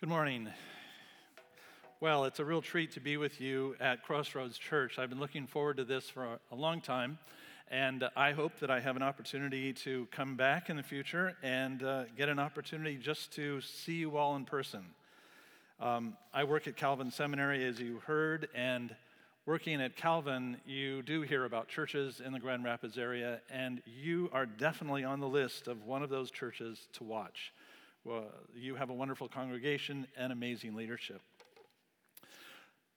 Good morning. Well, it's a real treat to be with you at Crossroads Church. I've been looking forward to this for a long time, and I hope that I have an opportunity to come back in the future and uh, get an opportunity just to see you all in person. Um, I work at Calvin Seminary, as you heard, and working at Calvin, you do hear about churches in the Grand Rapids area, and you are definitely on the list of one of those churches to watch. Well, you have a wonderful congregation and amazing leadership.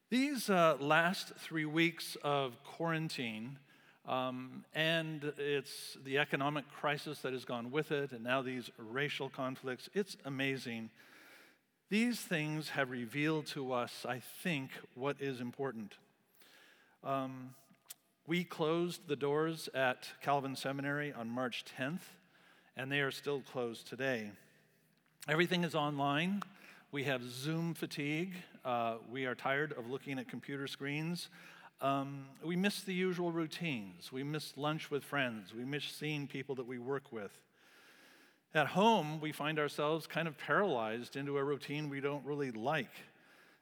These uh, last three weeks of quarantine, um, and it's the economic crisis that has gone with it, and now these racial conflicts, it's amazing. These things have revealed to us, I think, what is important. Um, we closed the doors at Calvin Seminary on March 10th, and they are still closed today. Everything is online. We have Zoom fatigue. Uh, we are tired of looking at computer screens. Um, we miss the usual routines. We miss lunch with friends. We miss seeing people that we work with. At home, we find ourselves kind of paralyzed into a routine we don't really like.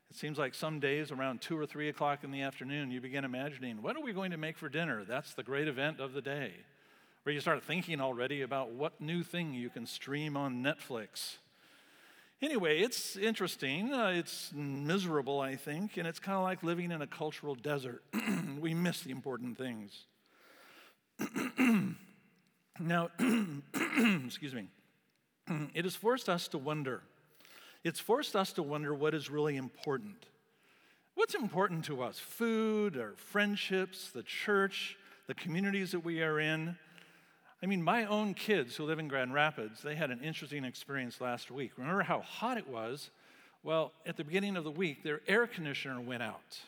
It seems like some days around 2 or 3 o'clock in the afternoon, you begin imagining, what are we going to make for dinner? That's the great event of the day. Or you start thinking already about what new thing you can stream on Netflix. Anyway, it's interesting. Uh, it's miserable, I think, and it's kind of like living in a cultural desert. we miss the important things. now, excuse me, it has forced us to wonder. It's forced us to wonder what is really important. What's important to us? Food, our friendships, the church, the communities that we are in. I mean, my own kids who live in Grand Rapids, they had an interesting experience last week. Remember how hot it was? Well, at the beginning of the week, their air conditioner went out.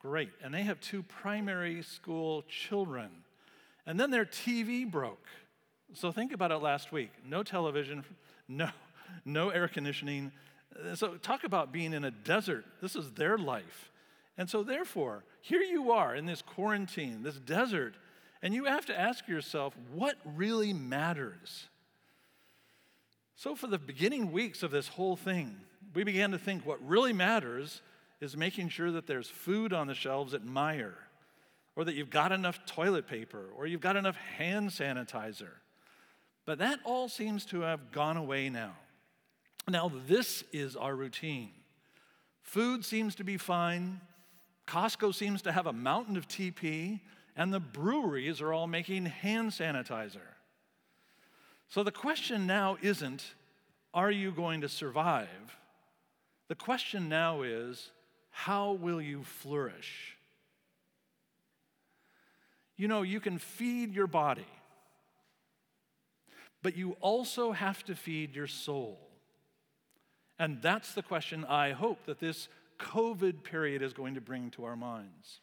Great. And they have two primary school children. And then their TV broke. So think about it last week. No television, no, no air conditioning. So talk about being in a desert. This is their life. And so, therefore, here you are in this quarantine, this desert, and you have to ask yourself, what really matters? So, for the beginning weeks of this whole thing, we began to think what really matters is making sure that there's food on the shelves at Meijer, or that you've got enough toilet paper, or you've got enough hand sanitizer. But that all seems to have gone away now. Now, this is our routine. Food seems to be fine. Costco seems to have a mountain of TP and the breweries are all making hand sanitizer. So the question now isn't, are you going to survive? The question now is, how will you flourish? You know, you can feed your body, but you also have to feed your soul. And that's the question I hope that this COVID period is going to bring to our minds.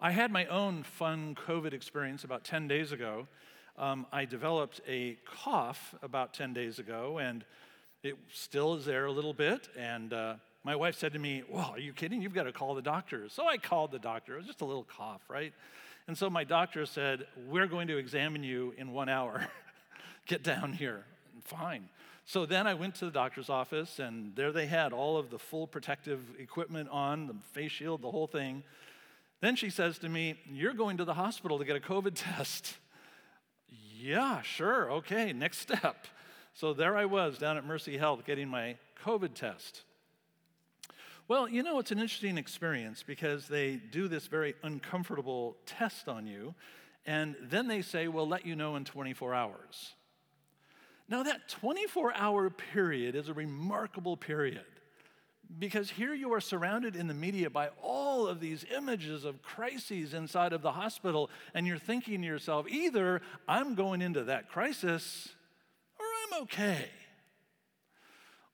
I had my own fun COVID experience about 10 days ago. Um, I developed a cough about 10 days ago, and it still is there a little bit. And uh, my wife said to me, Well, are you kidding? You've got to call the doctor. So I called the doctor. It was just a little cough, right? And so my doctor said, We're going to examine you in one hour. Get down here. Fine. So then I went to the doctor's office, and there they had all of the full protective equipment on, the face shield, the whole thing. Then she says to me, You're going to the hospital to get a COVID test. yeah, sure, okay, next step. So there I was down at Mercy Health getting my COVID test. Well, you know, it's an interesting experience because they do this very uncomfortable test on you, and then they say, We'll let you know in 24 hours. Now, that 24 hour period is a remarkable period because here you are surrounded in the media by all of these images of crises inside of the hospital, and you're thinking to yourself, either I'm going into that crisis or I'm okay.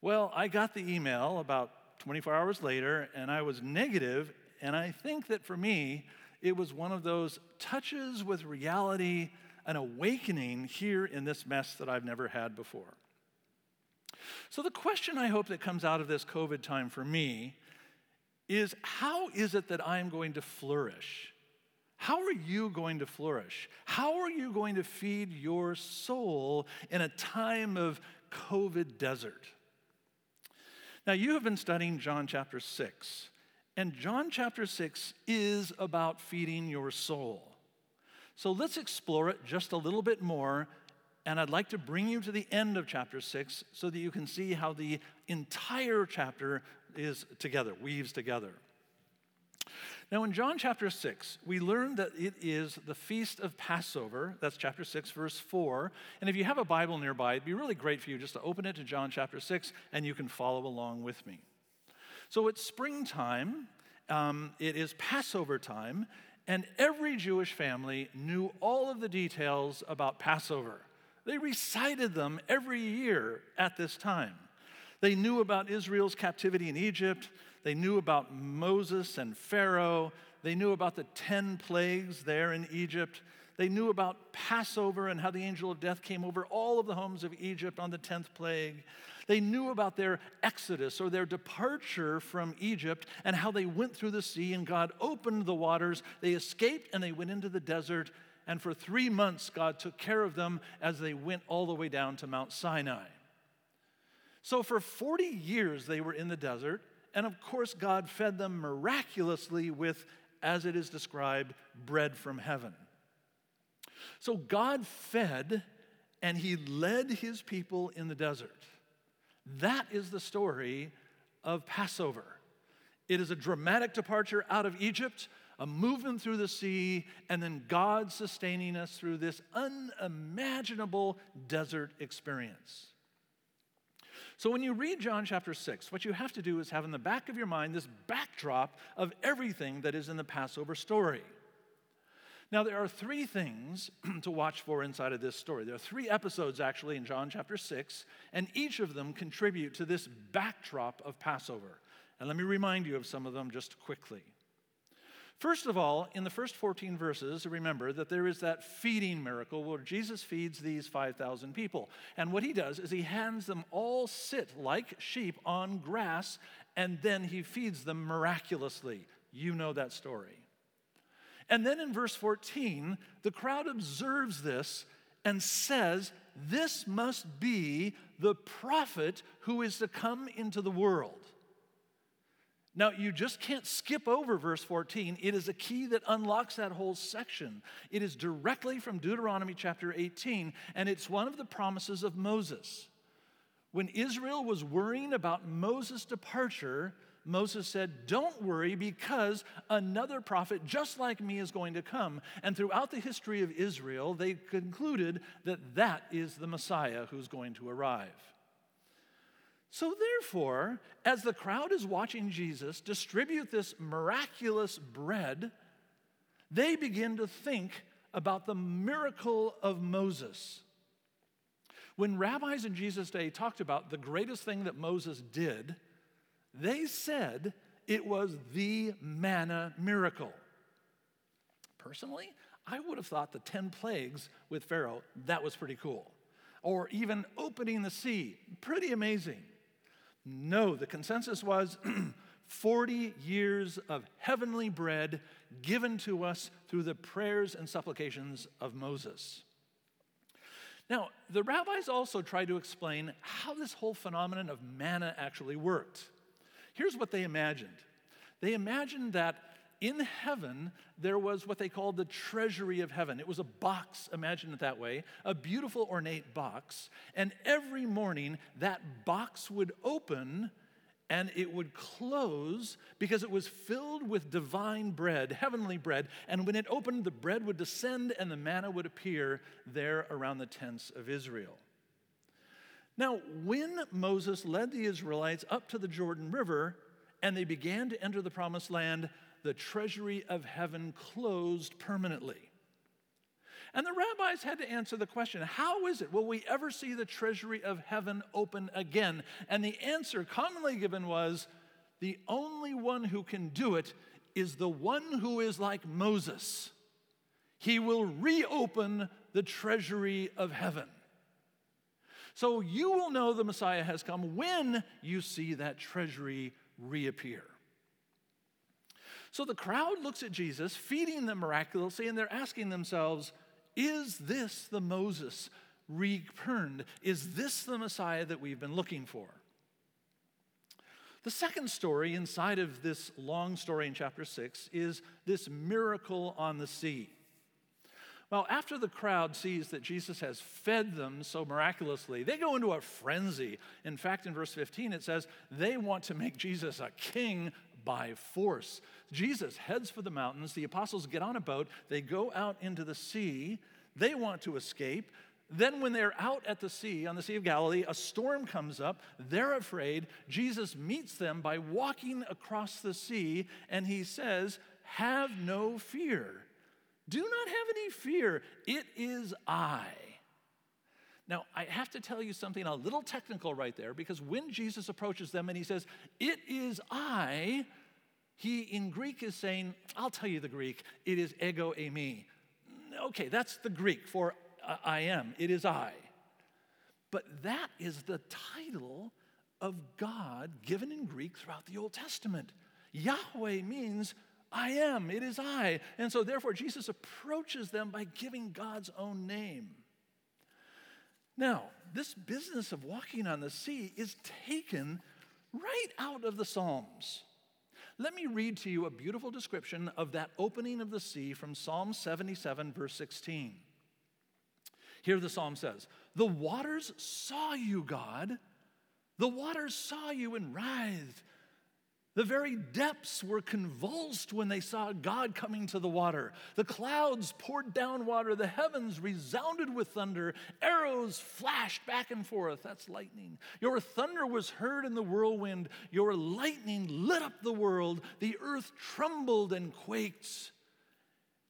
Well, I got the email about 24 hours later, and I was negative, and I think that for me, it was one of those touches with reality, an awakening here in this mess that I've never had before. So, the question I hope that comes out of this COVID time for me is how is it that I am going to flourish? How are you going to flourish? How are you going to feed your soul in a time of COVID desert? Now, you have been studying John chapter 6, and John chapter 6 is about feeding your soul. So let's explore it just a little bit more, and I'd like to bring you to the end of chapter 6 so that you can see how the entire chapter is together, weaves together. Now, in John chapter 6, we learn that it is the feast of Passover. That's chapter 6, verse 4. And if you have a Bible nearby, it'd be really great for you just to open it to John chapter 6 and you can follow along with me. So it's springtime, um, it is Passover time, and every Jewish family knew all of the details about Passover. They recited them every year at this time. They knew about Israel's captivity in Egypt. They knew about Moses and Pharaoh. They knew about the 10 plagues there in Egypt. They knew about Passover and how the angel of death came over all of the homes of Egypt on the 10th plague. They knew about their exodus or their departure from Egypt and how they went through the sea and God opened the waters. They escaped and they went into the desert. And for three months, God took care of them as they went all the way down to Mount Sinai. So for 40 years, they were in the desert. And of course, God fed them miraculously with, as it is described, bread from heaven. So God fed and he led his people in the desert. That is the story of Passover. It is a dramatic departure out of Egypt, a movement through the sea, and then God sustaining us through this unimaginable desert experience. So when you read John chapter 6, what you have to do is have in the back of your mind this backdrop of everything that is in the Passover story. Now, there are three things to watch for inside of this story. There are three episodes actually in John chapter 6, and each of them contribute to this backdrop of Passover. And let me remind you of some of them just quickly. First of all, in the first 14 verses, remember that there is that feeding miracle where Jesus feeds these 5,000 people. And what he does is he hands them all sit like sheep on grass, and then he feeds them miraculously. You know that story. And then in verse 14, the crowd observes this and says, This must be the prophet who is to come into the world. Now, you just can't skip over verse 14. It is a key that unlocks that whole section. It is directly from Deuteronomy chapter 18, and it's one of the promises of Moses. When Israel was worrying about Moses' departure, Moses said, Don't worry because another prophet just like me is going to come. And throughout the history of Israel, they concluded that that is the Messiah who's going to arrive. So, therefore, as the crowd is watching Jesus distribute this miraculous bread, they begin to think about the miracle of Moses. When rabbis in Jesus' day talked about the greatest thing that Moses did, they said it was the manna miracle. Personally, I would have thought the 10 plagues with Pharaoh, that was pretty cool. Or even opening the sea, pretty amazing. No, the consensus was 40 years of heavenly bread given to us through the prayers and supplications of Moses. Now, the rabbis also tried to explain how this whole phenomenon of manna actually worked. Here's what they imagined they imagined that in heaven, there was what they called the treasury of heaven. It was a box, imagine it that way, a beautiful ornate box. And every morning, that box would open and it would close because it was filled with divine bread, heavenly bread. And when it opened, the bread would descend and the manna would appear there around the tents of Israel. Now, when Moses led the Israelites up to the Jordan River and they began to enter the promised land, the treasury of heaven closed permanently. And the rabbis had to answer the question how is it? Will we ever see the treasury of heaven open again? And the answer commonly given was the only one who can do it is the one who is like Moses. He will reopen the treasury of heaven. So you will know the Messiah has come when you see that treasury reappear. So the crowd looks at Jesus feeding them miraculously, and they're asking themselves, Is this the Moses returned? Is this the Messiah that we've been looking for? The second story inside of this long story in chapter 6 is this miracle on the sea. Well, after the crowd sees that Jesus has fed them so miraculously, they go into a frenzy. In fact, in verse 15, it says they want to make Jesus a king by force. Jesus heads for the mountains. The apostles get on a boat. They go out into the sea. They want to escape. Then, when they're out at the sea, on the Sea of Galilee, a storm comes up. They're afraid. Jesus meets them by walking across the sea, and he says, Have no fear. Do not have any fear. It is I. Now, I have to tell you something a little technical right there because when Jesus approaches them and he says, It is I, he in Greek is saying, I'll tell you the Greek, it is ego eimi. Okay, that's the Greek for uh, I am, it is I. But that is the title of God given in Greek throughout the Old Testament. Yahweh means I am, it is I. And so, therefore, Jesus approaches them by giving God's own name. Now, this business of walking on the sea is taken right out of the Psalms. Let me read to you a beautiful description of that opening of the sea from Psalm 77, verse 16. Here the psalm says, The waters saw you, God. The waters saw you and writhed. The very depths were convulsed when they saw God coming to the water. The clouds poured down water. The heavens resounded with thunder. Arrows flashed back and forth. That's lightning. Your thunder was heard in the whirlwind. Your lightning lit up the world. The earth trembled and quaked.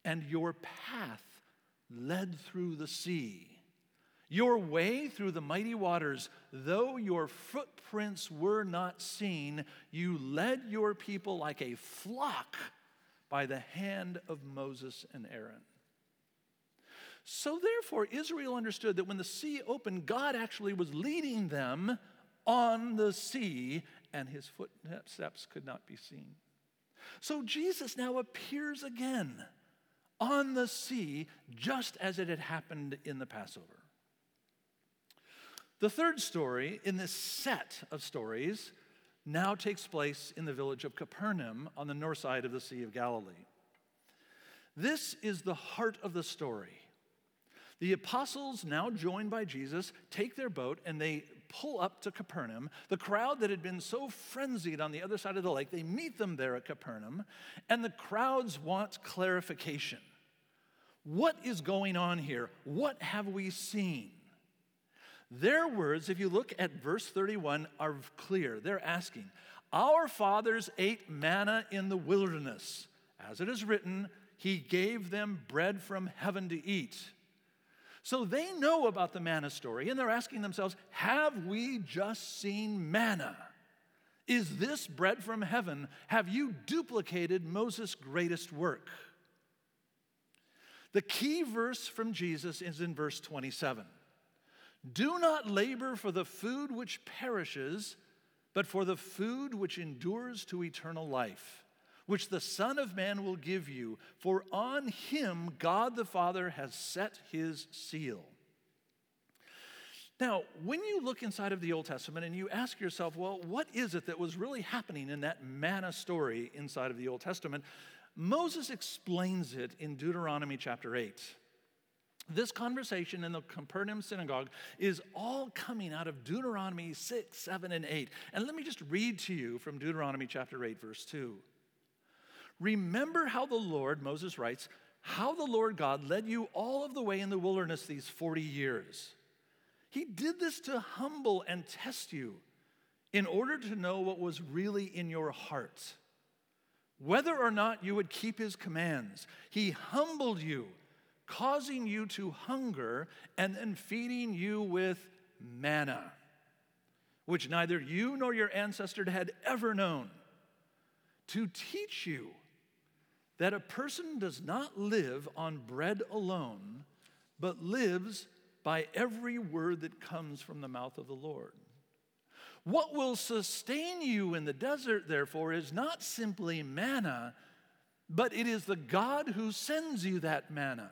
And your path led through the sea. Your way through the mighty waters, though your footprints were not seen, you led your people like a flock by the hand of Moses and Aaron. So, therefore, Israel understood that when the sea opened, God actually was leading them on the sea, and his footsteps could not be seen. So, Jesus now appears again on the sea, just as it had happened in the Passover. The third story in this set of stories now takes place in the village of Capernaum on the north side of the Sea of Galilee. This is the heart of the story. The apostles, now joined by Jesus, take their boat and they pull up to Capernaum. The crowd that had been so frenzied on the other side of the lake, they meet them there at Capernaum, and the crowds want clarification. What is going on here? What have we seen? Their words, if you look at verse 31, are clear. They're asking, Our fathers ate manna in the wilderness. As it is written, He gave them bread from heaven to eat. So they know about the manna story, and they're asking themselves, Have we just seen manna? Is this bread from heaven? Have you duplicated Moses' greatest work? The key verse from Jesus is in verse 27. Do not labor for the food which perishes, but for the food which endures to eternal life, which the Son of Man will give you, for on him God the Father has set his seal. Now, when you look inside of the Old Testament and you ask yourself, well, what is it that was really happening in that manna story inside of the Old Testament? Moses explains it in Deuteronomy chapter 8. This conversation in the Capernaum synagogue is all coming out of Deuteronomy 6, 7, and 8. And let me just read to you from Deuteronomy chapter 8, verse 2. Remember how the Lord, Moses writes, how the Lord God led you all of the way in the wilderness these 40 years. He did this to humble and test you in order to know what was really in your heart, whether or not you would keep his commands. He humbled you causing you to hunger, and then feeding you with manna, which neither you nor your ancestor had ever known, to teach you that a person does not live on bread alone, but lives by every word that comes from the mouth of the Lord. What will sustain you in the desert, therefore, is not simply manna, but it is the God who sends you that manna.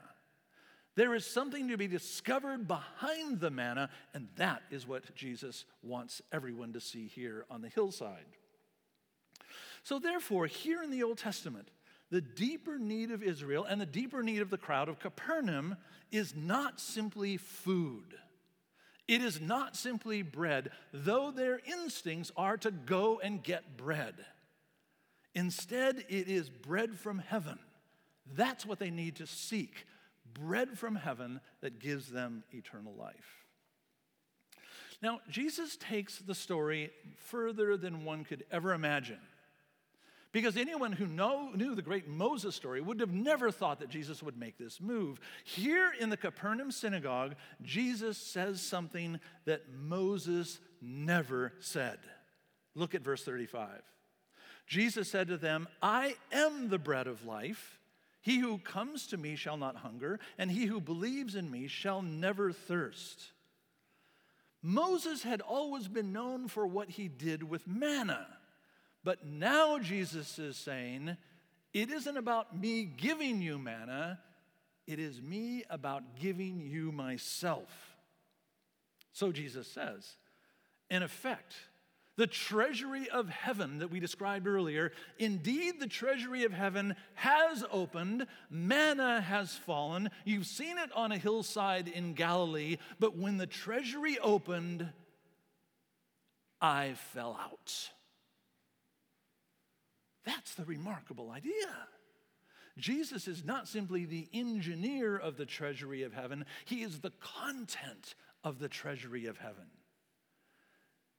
There is something to be discovered behind the manna, and that is what Jesus wants everyone to see here on the hillside. So, therefore, here in the Old Testament, the deeper need of Israel and the deeper need of the crowd of Capernaum is not simply food. It is not simply bread, though their instincts are to go and get bread. Instead, it is bread from heaven. That's what they need to seek bread from heaven that gives them eternal life. Now, Jesus takes the story further than one could ever imagine. Because anyone who know, knew the great Moses story would have never thought that Jesus would make this move. Here in the Capernaum synagogue, Jesus says something that Moses never said. Look at verse 35. Jesus said to them, I am the bread of life. He who comes to me shall not hunger, and he who believes in me shall never thirst. Moses had always been known for what he did with manna. But now Jesus is saying, it isn't about me giving you manna, it is me about giving you myself. So Jesus says, in effect, the treasury of heaven that we described earlier, indeed, the treasury of heaven has opened, manna has fallen. You've seen it on a hillside in Galilee, but when the treasury opened, I fell out. That's the remarkable idea. Jesus is not simply the engineer of the treasury of heaven, he is the content of the treasury of heaven.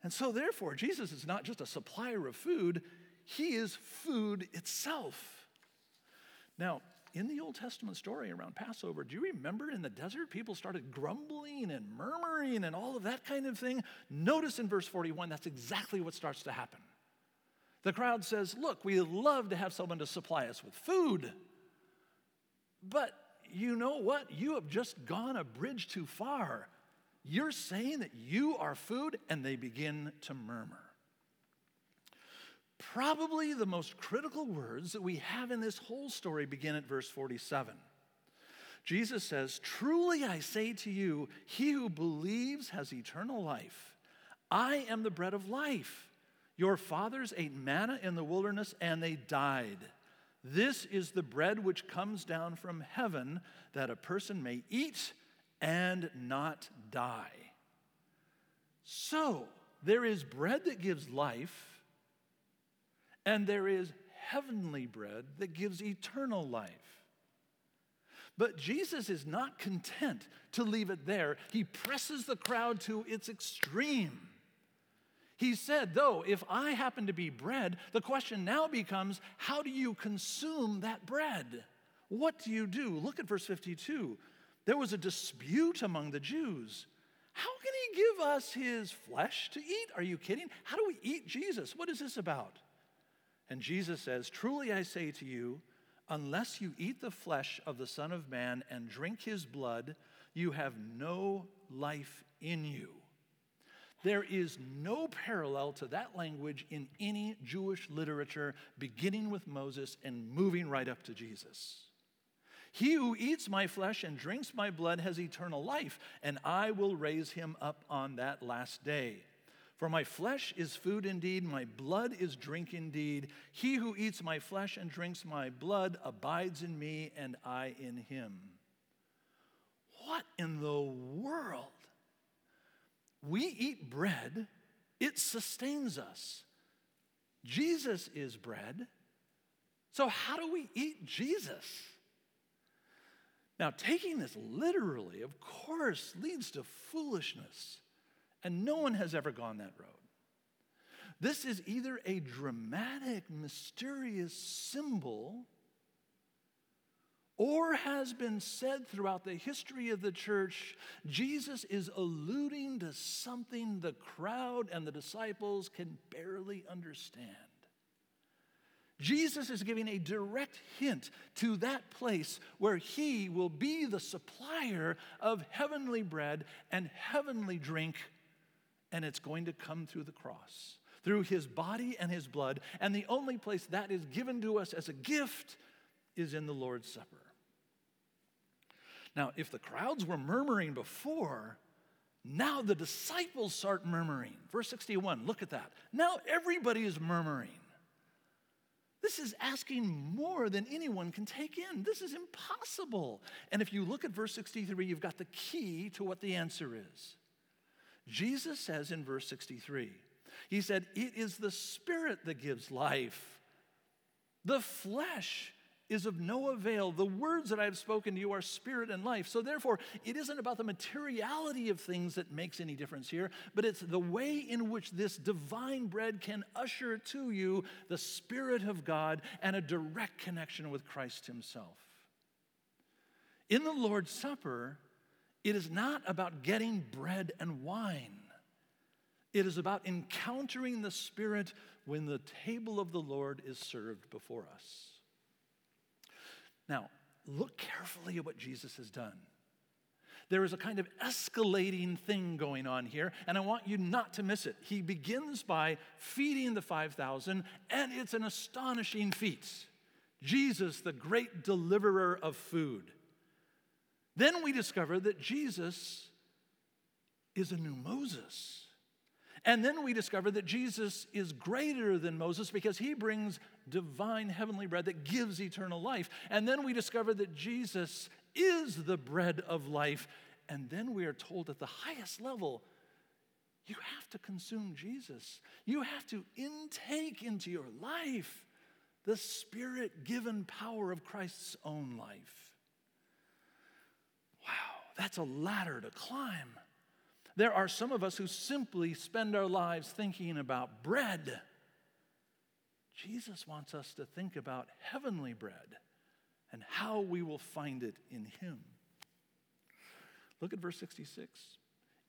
And so, therefore, Jesus is not just a supplier of food, he is food itself. Now, in the Old Testament story around Passover, do you remember in the desert people started grumbling and murmuring and all of that kind of thing? Notice in verse 41, that's exactly what starts to happen. The crowd says, Look, we'd love to have someone to supply us with food. But you know what? You have just gone a bridge too far. You're saying that you are food, and they begin to murmur. Probably the most critical words that we have in this whole story begin at verse 47. Jesus says, Truly I say to you, he who believes has eternal life. I am the bread of life. Your fathers ate manna in the wilderness and they died. This is the bread which comes down from heaven that a person may eat and not die. So, there is bread that gives life, and there is heavenly bread that gives eternal life. But Jesus is not content to leave it there. He presses the crowd to its extreme. He said, though, if I happen to be bread, the question now becomes how do you consume that bread? What do you do? Look at verse 52. There was a dispute among the Jews. How can he give us his flesh to eat? Are you kidding? How do we eat Jesus? What is this about? And Jesus says, Truly I say to you, unless you eat the flesh of the Son of Man and drink his blood, you have no life in you. There is no parallel to that language in any Jewish literature, beginning with Moses and moving right up to Jesus. He who eats my flesh and drinks my blood has eternal life, and I will raise him up on that last day. For my flesh is food indeed, my blood is drink indeed. He who eats my flesh and drinks my blood abides in me, and I in him. What in the world? We eat bread, it sustains us. Jesus is bread. So, how do we eat Jesus? Now, taking this literally, of course, leads to foolishness, and no one has ever gone that road. This is either a dramatic, mysterious symbol or has been said throughout the history of the church, Jesus is alluding to something the crowd and the disciples can barely understand. Jesus is giving a direct hint to that place where he will be the supplier of heavenly bread and heavenly drink, and it's going to come through the cross, through his body and his blood. And the only place that is given to us as a gift is in the Lord's Supper. Now, if the crowds were murmuring before, now the disciples start murmuring. Verse 61, look at that. Now everybody is murmuring. This is asking more than anyone can take in. This is impossible. And if you look at verse 63, you've got the key to what the answer is. Jesus says in verse 63, He said, It is the Spirit that gives life. The flesh is of no avail. The words that I have spoken to you are spirit and life. So, therefore, it isn't about the materiality of things that makes any difference here, but it's the way in which this divine bread can usher to you the Spirit of God and a direct connection with Christ Himself. In the Lord's Supper, it is not about getting bread and wine. It is about encountering the Spirit when the table of the Lord is served before us. Now, look carefully at what Jesus has done. There is a kind of escalating thing going on here, and I want you not to miss it. He begins by feeding the 5,000, and it's an astonishing feat. Jesus, the great deliverer of food. Then we discover that Jesus is a new Moses. And then we discover that Jesus is greater than Moses because he brings divine heavenly bread that gives eternal life. And then we discover that Jesus is the bread of life. And then we are told at the highest level, you have to consume Jesus. You have to intake into your life the spirit given power of Christ's own life. Wow, that's a ladder to climb. There are some of us who simply spend our lives thinking about bread. Jesus wants us to think about heavenly bread and how we will find it in Him. Look at verse 66.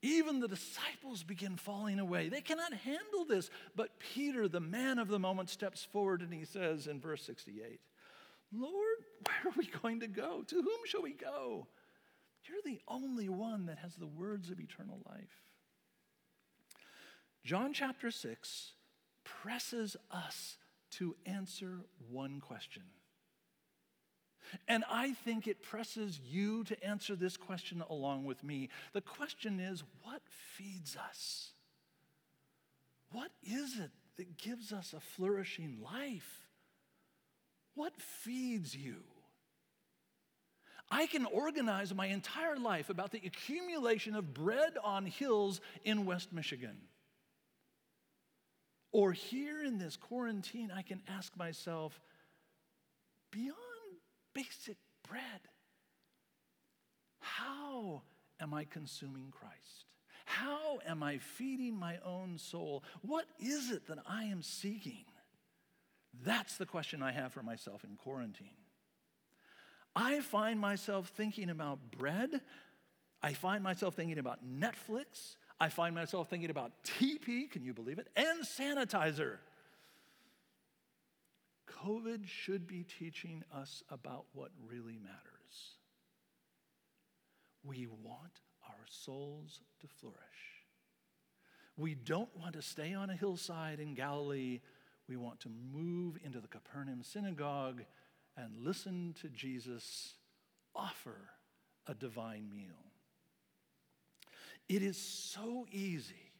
Even the disciples begin falling away. They cannot handle this. But Peter, the man of the moment, steps forward and he says in verse 68 Lord, where are we going to go? To whom shall we go? You're the only one that has the words of eternal life. John chapter 6 presses us to answer one question. And I think it presses you to answer this question along with me. The question is what feeds us? What is it that gives us a flourishing life? What feeds you? I can organize my entire life about the accumulation of bread on hills in West Michigan. Or here in this quarantine, I can ask myself, beyond basic bread, how am I consuming Christ? How am I feeding my own soul? What is it that I am seeking? That's the question I have for myself in quarantine. I find myself thinking about bread. I find myself thinking about Netflix. I find myself thinking about TP, can you believe it? And sanitizer. COVID should be teaching us about what really matters. We want our souls to flourish. We don't want to stay on a hillside in Galilee. We want to move into the Capernaum synagogue and listen to Jesus offer a divine meal. It is so easy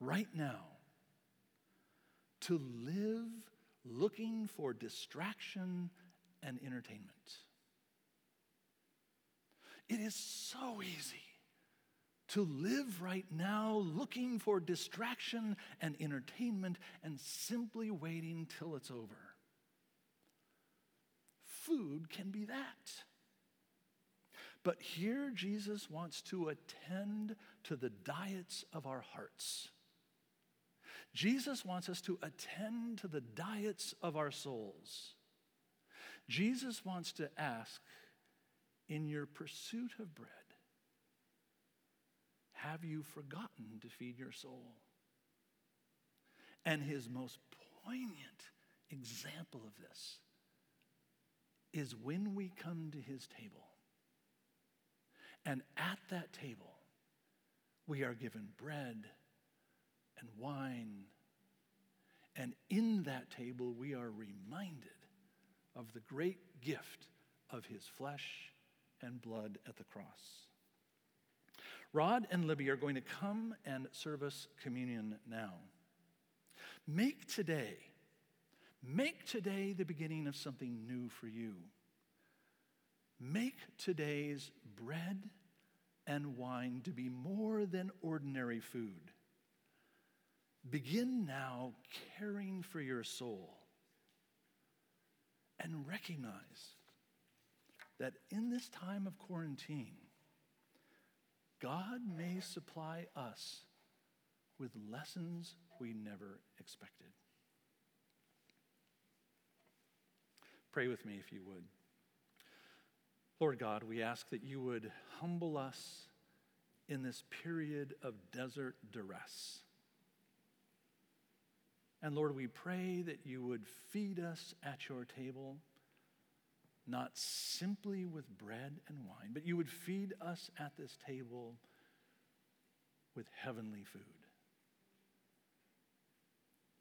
right now to live looking for distraction and entertainment. It is so easy to live right now looking for distraction and entertainment and simply waiting till it's over food can be that. But here Jesus wants to attend to the diets of our hearts. Jesus wants us to attend to the diets of our souls. Jesus wants to ask, in your pursuit of bread, have you forgotten to feed your soul? And his most poignant example of this is when we come to his table. And at that table, we are given bread and wine. And in that table, we are reminded of the great gift of his flesh and blood at the cross. Rod and Libby are going to come and serve us communion now. Make today Make today the beginning of something new for you. Make today's bread and wine to be more than ordinary food. Begin now caring for your soul and recognize that in this time of quarantine, God may supply us with lessons we never expected. Pray with me if you would. Lord God, we ask that you would humble us in this period of desert duress. And Lord, we pray that you would feed us at your table, not simply with bread and wine, but you would feed us at this table with heavenly food.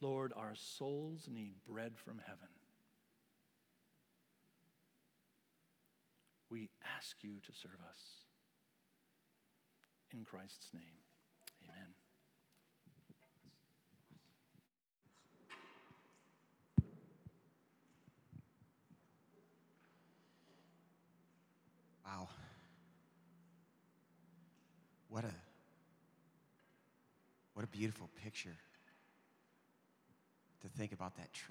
Lord, our souls need bread from heaven. We ask you to serve us. In Christ's name, amen. Wow. What a what a beautiful picture to think about that treasure